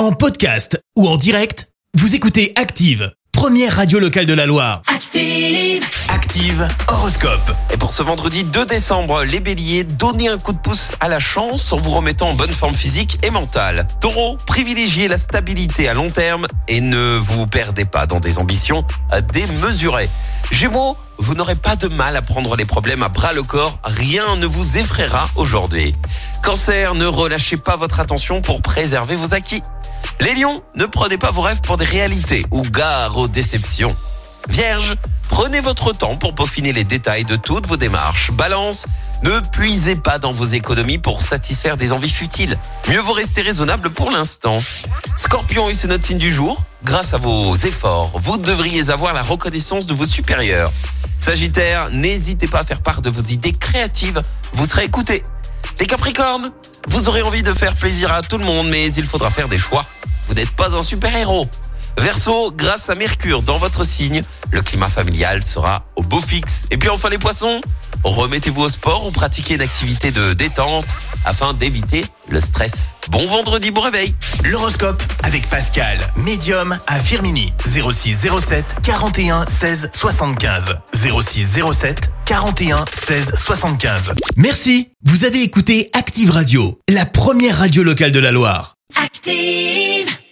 En podcast ou en direct, vous écoutez Active, première radio locale de la Loire. Active. Active Horoscope. Et pour ce vendredi 2 décembre, les béliers, donnez un coup de pouce à la chance en vous remettant en bonne forme physique et mentale. Taureau, privilégiez la stabilité à long terme et ne vous perdez pas dans des ambitions démesurées. Gémeaux, vous n'aurez pas de mal à prendre les problèmes à bras le corps, rien ne vous effraiera aujourd'hui. Cancer, ne relâchez pas votre attention pour préserver vos acquis. Les lions, ne prenez pas vos rêves pour des réalités ou gare aux déceptions. Vierge, prenez votre temps pour peaufiner les détails de toutes vos démarches. Balance, ne puisez pas dans vos économies pour satisfaire des envies futiles. Mieux vaut rester raisonnable pour l'instant. Scorpion et c'est notre signe du jour. Grâce à vos efforts, vous devriez avoir la reconnaissance de vos supérieurs. Sagittaire, n'hésitez pas à faire part de vos idées créatives. Vous serez écouté. Les Capricornes, vous aurez envie de faire plaisir à tout le monde, mais il faudra faire des choix. Vous n'êtes pas un super-héros. Verseau, grâce à Mercure dans votre signe, le climat familial sera au beau fixe. Et puis enfin les poissons, remettez-vous au sport ou pratiquez une activité de détente afin d'éviter le stress. Bon vendredi, bon réveil L'horoscope avec Pascal, médium à Firmini. 06 07 41 16 75. 06 07 41 16 75. Merci. Vous avez écouté Active Radio, la première radio locale de la Loire. Active.